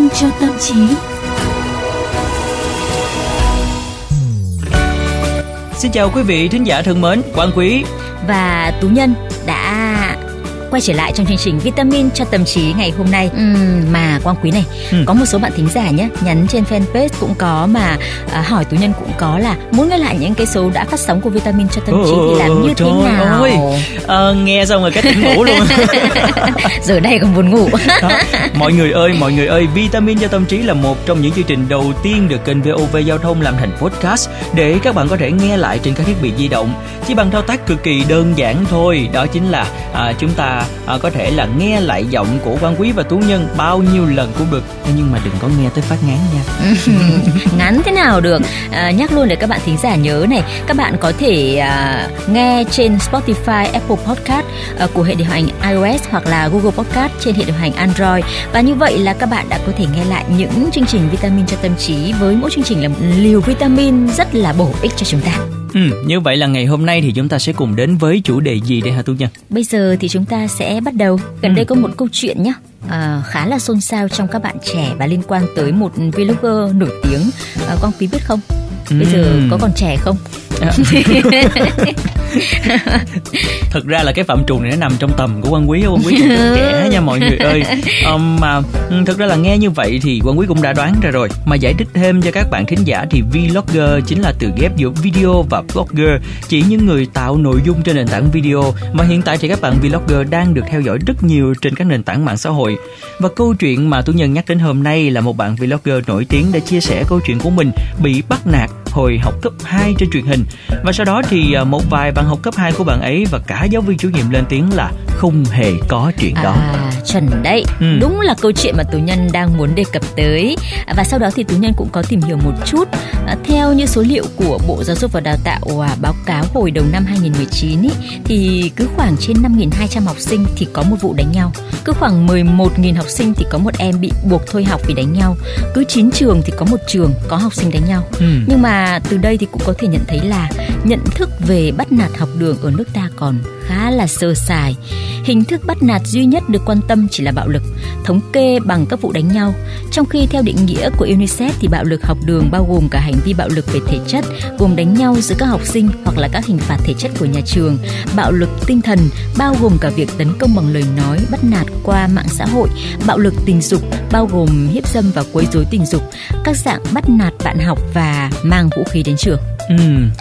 vitamin cho tâm trí. Xin chào quý vị thính giả thân mến, Quang Quý và Tú Nhân quay trở lại trong chương trình vitamin cho tâm trí ngày hôm nay uhm, mà quang quý này ừ. có một số bạn thính giả nhé nhắn trên fanpage cũng có mà à, hỏi tú nhân cũng có là muốn nghe lại những cái số đã phát sóng của vitamin cho tâm trí thì làm như thế nào ơi. À, nghe xong rồi cái tỉnh ngủ luôn giờ đây còn buồn ngủ Đó. mọi người ơi mọi người ơi vitamin cho tâm trí là một trong những chương trình đầu tiên được kênh VOV giao thông làm thành podcast để các bạn có thể nghe lại trên các thiết bị di động chỉ bằng thao tác cực kỳ đơn giản thôi đó chính là à, chúng ta à, có thể là nghe lại giọng của quan quý và tú nhân bao nhiêu lần cũng được. Nhưng mà đừng có nghe tới phát ngán nha. Ngắn thế nào được? À, nhắc luôn để các bạn thính giả nhớ này các bạn có thể à, nghe trên Spotify, Apple Podcast à, của hệ điều hành iOS hoặc là Google Podcast trên hệ điều hành Android. Và như vậy là các bạn đã có thể nghe lại những chương trình vitamin cho tâm trí với mỗi chương trình là liều vitamin rất là bổ ích cho chúng ta. Ừ, như vậy là ngày hôm nay thì chúng ta sẽ cùng đến với chủ đề gì đây hả Tú Nhân? Bây giờ thì chúng ta sẽ bắt đầu. Gần ừ. đây có một câu chuyện nhé. À, khá là xôn xao trong các bạn trẻ và liên quan tới một vlogger nổi tiếng. À, con quý biết không? Bây ừ. giờ có còn trẻ không? thực ra là cái phạm trù này nó nằm trong tầm của quan quý quan quý cũng trẻ nha mọi người ơi. Um, mà thực ra là nghe như vậy thì quan quý cũng đã đoán ra rồi. Mà giải thích thêm cho các bạn thính giả thì vlogger chính là từ ghép giữa video và blogger chỉ những người tạo nội dung trên nền tảng video. Mà hiện tại thì các bạn vlogger đang được theo dõi rất nhiều trên các nền tảng mạng xã hội. Và câu chuyện mà tú nhân nhắc đến hôm nay là một bạn vlogger nổi tiếng đã chia sẻ câu chuyện của mình bị bắt nạt hồi học cấp 2 trên truyền hình và sau đó thì à, một vài bạn học cấp 2 của bạn ấy và cả giáo viên chủ nhiệm lên tiếng là không hề có chuyện đó. À, chuẩn đấy. Ừ. Đúng là câu chuyện mà Tú Nhân đang muốn đề cập tới. Và sau đó thì Tú Nhân cũng có tìm hiểu một chút. À, theo như số liệu của Bộ Giáo dục và Đào tạo à, báo cáo hồi đầu năm 2019 ý, thì cứ khoảng trên 5.200 học sinh thì có một vụ đánh nhau. Cứ khoảng 11.000 học sinh thì có một em bị buộc thôi học vì đánh nhau. Cứ 9 trường thì có một trường có học sinh đánh nhau. Ừ. Nhưng mà từ đây thì cũng có thể nhận thấy là nhận thức về bắt nạt học đường ở nước ta còn khá là sơ sài. Hình thức bắt nạt duy nhất được quan tâm chỉ là bạo lực, thống kê bằng các vụ đánh nhau. Trong khi theo định nghĩa của UNICEF thì bạo lực học đường bao gồm cả hành vi bạo lực về thể chất, gồm đánh nhau giữa các học sinh hoặc là các hình phạt thể chất của nhà trường. Bạo lực tinh thần bao gồm cả việc tấn công bằng lời nói, bắt nạt qua mạng xã hội. Bạo lực tình dục bao gồm hiếp dâm và quấy rối tình dục, các dạng bắt nạt bạn học và mang vũ khí đến trường. Ừ,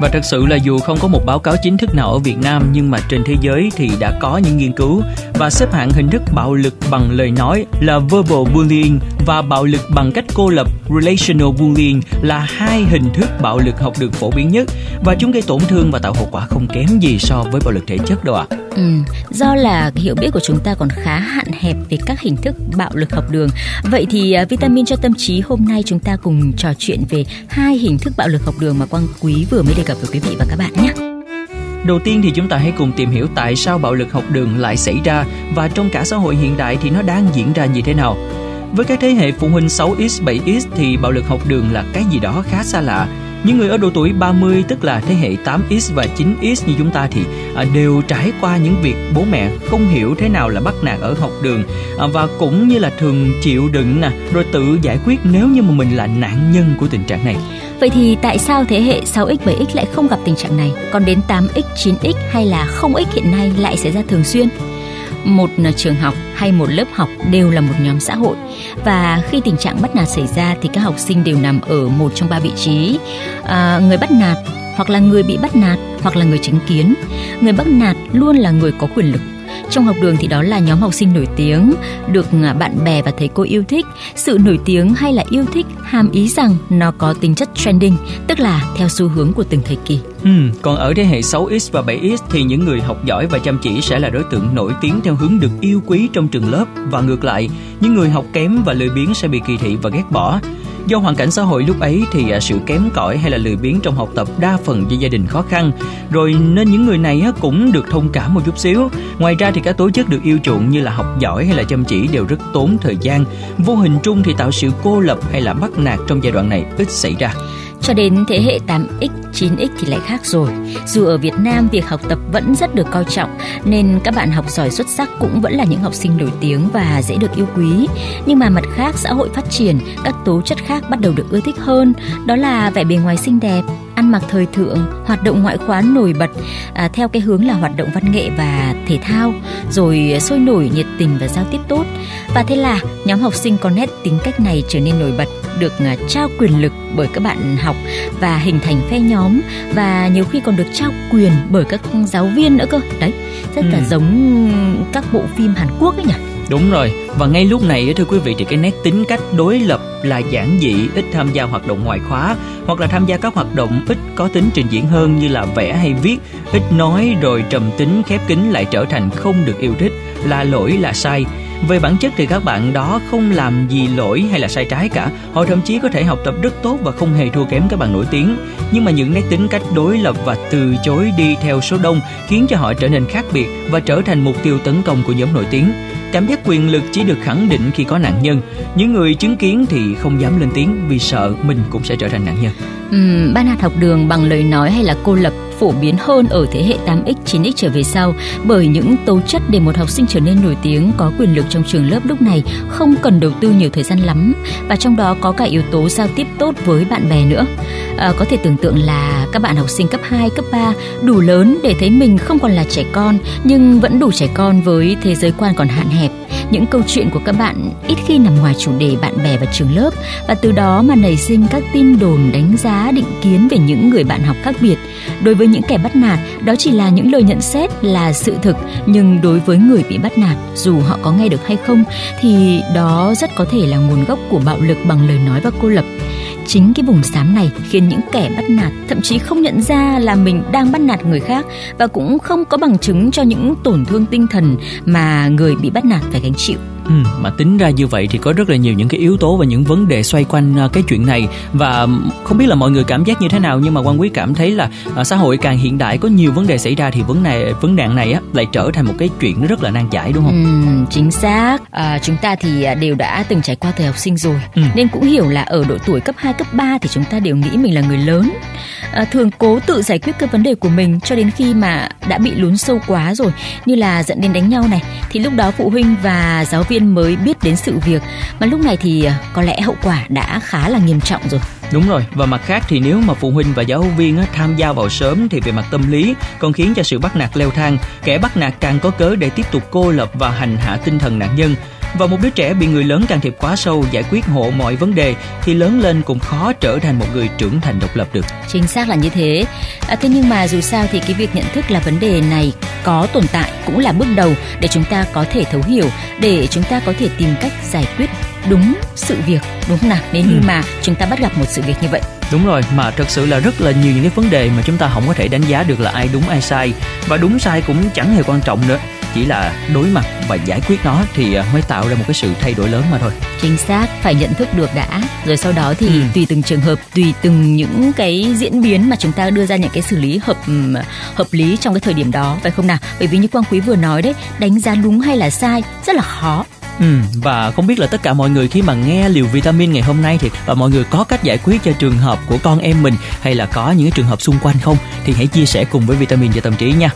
và thật sự là dù không có một báo cáo chính thức nào ở Việt Nam nhưng mà trên thế giới thì đã có những nghiên cứu và xếp hạng hình thức bạo lực bằng lời nói là verbal bullying và bạo lực bằng cách cô lập relational bullying là hai hình thức bạo lực học được phổ biến nhất và chúng gây tổn thương và tạo hậu quả không kém gì so với bạo lực thể chất đâu ạ. À. Ừ, do là hiểu biết của chúng ta còn khá hạn hẹp về các hình thức bạo lực học đường. Vậy thì uh, vitamin cho tâm trí hôm nay chúng ta cùng trò chuyện về hai hình thức bạo lực học đường mà Quang Quý vừa mới đề cập với quý vị và các bạn nhé. Đầu tiên thì chúng ta hãy cùng tìm hiểu tại sao bạo lực học đường lại xảy ra và trong cả xã hội hiện đại thì nó đang diễn ra như thế nào. Với các thế hệ phụ huynh 6X, 7X thì bạo lực học đường là cái gì đó khá xa lạ những người ở độ tuổi 30 tức là thế hệ 8X và 9X như chúng ta thì à, đều trải qua những việc bố mẹ không hiểu thế nào là bắt nạt ở học đường à, và cũng như là thường chịu đựng nè rồi tự giải quyết nếu như mà mình là nạn nhân của tình trạng này. Vậy thì tại sao thế hệ 6X, 7X lại không gặp tình trạng này? Còn đến 8X, 9X hay là 0X hiện nay lại xảy ra thường xuyên? Một trường học hay một lớp học đều là một nhóm xã hội và khi tình trạng bắt nạt xảy ra thì các học sinh đều nằm ở một trong ba vị trí à, người bắt nạt hoặc là người bị bắt nạt hoặc là người chứng kiến người bắt nạt luôn là người có quyền lực trong học đường thì đó là nhóm học sinh nổi tiếng, được à, bạn bè và thầy cô yêu thích. Sự nổi tiếng hay là yêu thích hàm ý rằng nó có tính chất trending, tức là theo xu hướng của từng thời kỳ. Ừ, còn ở thế hệ 6X và 7X thì những người học giỏi và chăm chỉ sẽ là đối tượng nổi tiếng theo hướng được yêu quý trong trường lớp và ngược lại, những người học kém và lười biếng sẽ bị kỳ thị và ghét bỏ. Do hoàn cảnh xã hội lúc ấy thì à, sự kém cỏi hay là lười biếng trong học tập đa phần do gia đình khó khăn, rồi nên những người này cũng được thông cảm một chút xíu. Ngoài ra thì các tố chất được yêu chuộng như là học giỏi hay là chăm chỉ đều rất tốn thời gian. Vô hình chung thì tạo sự cô lập hay là bắt nạt trong giai đoạn này ít xảy ra. Cho đến thế hệ 8X, 9X thì lại khác rồi. Dù ở Việt Nam việc học tập vẫn rất được coi trọng nên các bạn học giỏi xuất sắc cũng vẫn là những học sinh nổi tiếng và dễ được yêu quý. Nhưng mà mặt khác xã hội phát triển, các tố chất khác bắt đầu được ưa thích hơn, đó là vẻ bề ngoài xinh đẹp, ăn mặc thời thượng, hoạt động ngoại khóa nổi bật à, theo cái hướng là hoạt động văn nghệ và thể thao, rồi sôi nổi, nhiệt tình và giao tiếp tốt. Và thế là nhóm học sinh có nét tính cách này trở nên nổi bật, được à, trao quyền lực bởi các bạn học và hình thành phe nhóm và nhiều khi còn được trao quyền bởi các giáo viên nữa cơ. Đấy, rất là ừ. giống các bộ phim Hàn Quốc ấy nhỉ. Đúng rồi, và ngay lúc này thưa quý vị thì cái nét tính cách đối lập là giản dị, ít tham gia hoạt động ngoại khóa hoặc là tham gia các hoạt động ít có tính trình diễn hơn như là vẽ hay viết, ít nói rồi trầm tính khép kín lại trở thành không được yêu thích, là lỗi là sai. Về bản chất thì các bạn đó không làm gì lỗi hay là sai trái cả, họ thậm chí có thể học tập rất tốt và không hề thua kém các bạn nổi tiếng. Nhưng mà những nét tính cách đối lập và từ chối đi theo số đông khiến cho họ trở nên khác biệt và trở thành mục tiêu tấn công của nhóm nổi tiếng. Cảm giác quyền lực chỉ được khẳng định khi có nạn nhân. Những người chứng kiến thì không dám lên tiếng vì sợ mình cũng sẽ trở thành nạn nhân. Ừ, ban hạt học đường bằng lời nói hay là cô lập phổ biến hơn ở thế hệ 8X, 9X trở về sau. Bởi những tố chất để một học sinh trở nên nổi tiếng có quyền lực trong trường lớp lúc này không cần đầu tư nhiều thời gian lắm. Và trong đó có cả yếu tố giao tiếp tốt với bạn bè nữa. À, có thể tưởng tượng là các bạn học sinh cấp 2, cấp 3 đủ lớn để thấy mình không còn là trẻ con nhưng vẫn đủ trẻ con với thế giới quan còn hạn hẹp những câu chuyện của các bạn ít khi nằm ngoài chủ đề bạn bè và trường lớp và từ đó mà nảy sinh các tin đồn đánh giá định kiến về những người bạn học khác biệt. Đối với những kẻ bắt nạt, đó chỉ là những lời nhận xét là sự thực, nhưng đối với người bị bắt nạt, dù họ có nghe được hay không thì đó rất có thể là nguồn gốc của bạo lực bằng lời nói và cô lập. Chính cái vùng xám này khiến những kẻ bắt nạt thậm chí không nhận ra là mình đang bắt nạt người khác và cũng không có bằng chứng cho những tổn thương tinh thần mà người bị bắt nạt phải gánh chịu. Ừ, mà tính ra như vậy thì có rất là nhiều những cái yếu tố và những vấn đề xoay quanh à, cái chuyện này và không biết là mọi người cảm giác như thế nào nhưng mà quan quý cảm thấy là uh, xã hội càng hiện đại có nhiều vấn đề xảy ra thì vấn này vấn nạn này á lại trở thành một cái chuyện rất là nan giải đúng không? Ừ, chính xác. À, chúng ta thì à, đều đã từng trải qua thời học sinh rồi ừ. nên cũng hiểu là ở độ tuổi cấp 2, cấp 3 thì chúng ta đều nghĩ mình là người lớn. À, thường cố tự giải quyết cái vấn đề của mình cho đến khi mà đã bị lún sâu quá rồi như là dẫn đến đánh nhau này thì lúc đó phụ huynh và giáo viên nên mới biết đến sự việc. Mà lúc này thì à, có lẽ hậu quả đã khá là nghiêm trọng rồi. Đúng rồi, và mặt khác thì nếu mà phụ huynh và giáo viên tham gia vào sớm thì về mặt tâm lý còn khiến cho sự bắt nạt leo thang, kẻ bắt nạt càng có cớ để tiếp tục cô lập và hành hạ tinh thần nạn nhân và một đứa trẻ bị người lớn can thiệp quá sâu giải quyết hộ mọi vấn đề thì lớn lên cũng khó trở thành một người trưởng thành độc lập được. Chính xác là như thế. À, thế nhưng mà dù sao thì cái việc nhận thức là vấn đề này có tồn tại cũng là bước đầu để chúng ta có thể thấu hiểu, để chúng ta có thể tìm cách giải quyết đúng sự việc đúng không nào nếu như ừ. mà chúng ta bắt gặp một sự việc như vậy đúng rồi mà thật sự là rất là nhiều những cái vấn đề mà chúng ta không có thể đánh giá được là ai đúng ai sai và đúng sai cũng chẳng hề quan trọng nữa chỉ là đối mặt và giải quyết nó thì à, mới tạo ra một cái sự thay đổi lớn mà thôi. Chính xác phải nhận thức được đã. Rồi sau đó thì ừ. tùy từng trường hợp tùy từng những cái diễn biến mà chúng ta đưa ra những cái xử lý hợp hợp lý trong cái thời điểm đó phải không nào? Bởi vì như quang quý vừa nói đấy đánh giá đúng hay là sai rất là khó Ừ, và không biết là tất cả mọi người khi mà nghe liều vitamin ngày hôm nay thì và mọi người có cách giải quyết cho trường hợp của con em mình hay là có những trường hợp xung quanh không? Thì hãy chia sẻ cùng với vitamin cho tâm trí nha.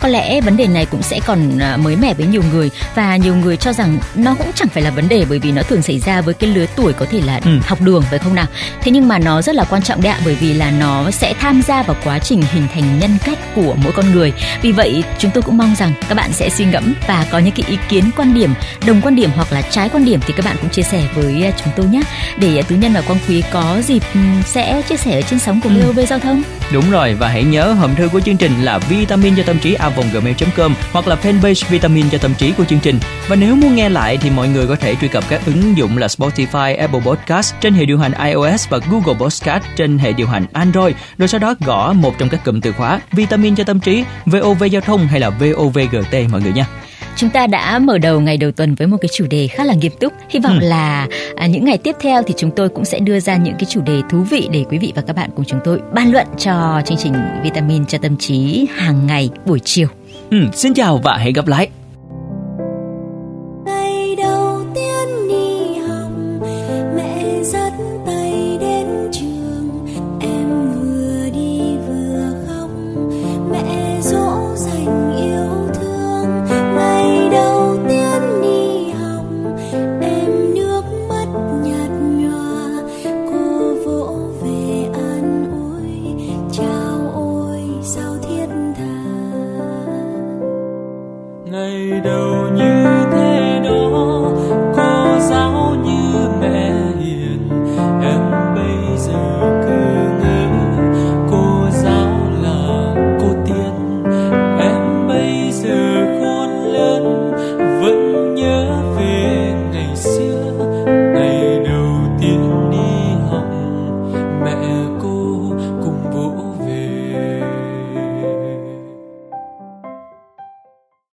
Có lẽ vấn đề này cũng sẽ còn à, mới mẻ với nhiều người và nhiều người cho rằng nó cũng chẳng phải là vấn đề bởi vì nó thường xảy ra với cái lứa tuổi có thể là ừ. học đường phải không nào? Thế nhưng mà nó rất là quan trọng đấy ạ bởi vì là nó sẽ tham gia vào quá trình hình thành nhân cách của mỗi con người. Vì vậy chúng tôi cũng mong rằng các bạn sẽ suy ngẫm và có những cái ý kiến quan điểm đồng quan điểm hoặc là trái quan điểm thì các bạn cũng chia sẻ với à, chúng tôi nhé để à, tứ nhân và quang quý có dịp sẽ chia sẻ ở trên sóng của VOV ừ. giao thông đúng rồi và hãy nhớ hòm thư của chương trình là vitamin cho tâm trí gmail.com hoặc là fanpage Vitamin cho tâm trí của chương trình. Và nếu muốn nghe lại thì mọi người có thể truy cập các ứng dụng là Spotify, Apple Podcast trên hệ điều hành iOS và Google Podcast trên hệ điều hành Android. Rồi sau đó gõ một trong các cụm từ khóa Vitamin cho tâm trí, VOV giao thông hay là VOVGT mọi người nha chúng ta đã mở đầu ngày đầu tuần với một cái chủ đề khá là nghiêm túc. Hy vọng ừ. là à, những ngày tiếp theo thì chúng tôi cũng sẽ đưa ra những cái chủ đề thú vị để quý vị và các bạn cùng chúng tôi bàn luận cho chương trình vitamin cho tâm trí hàng ngày buổi chiều. Ừ, xin chào và hẹn gặp lại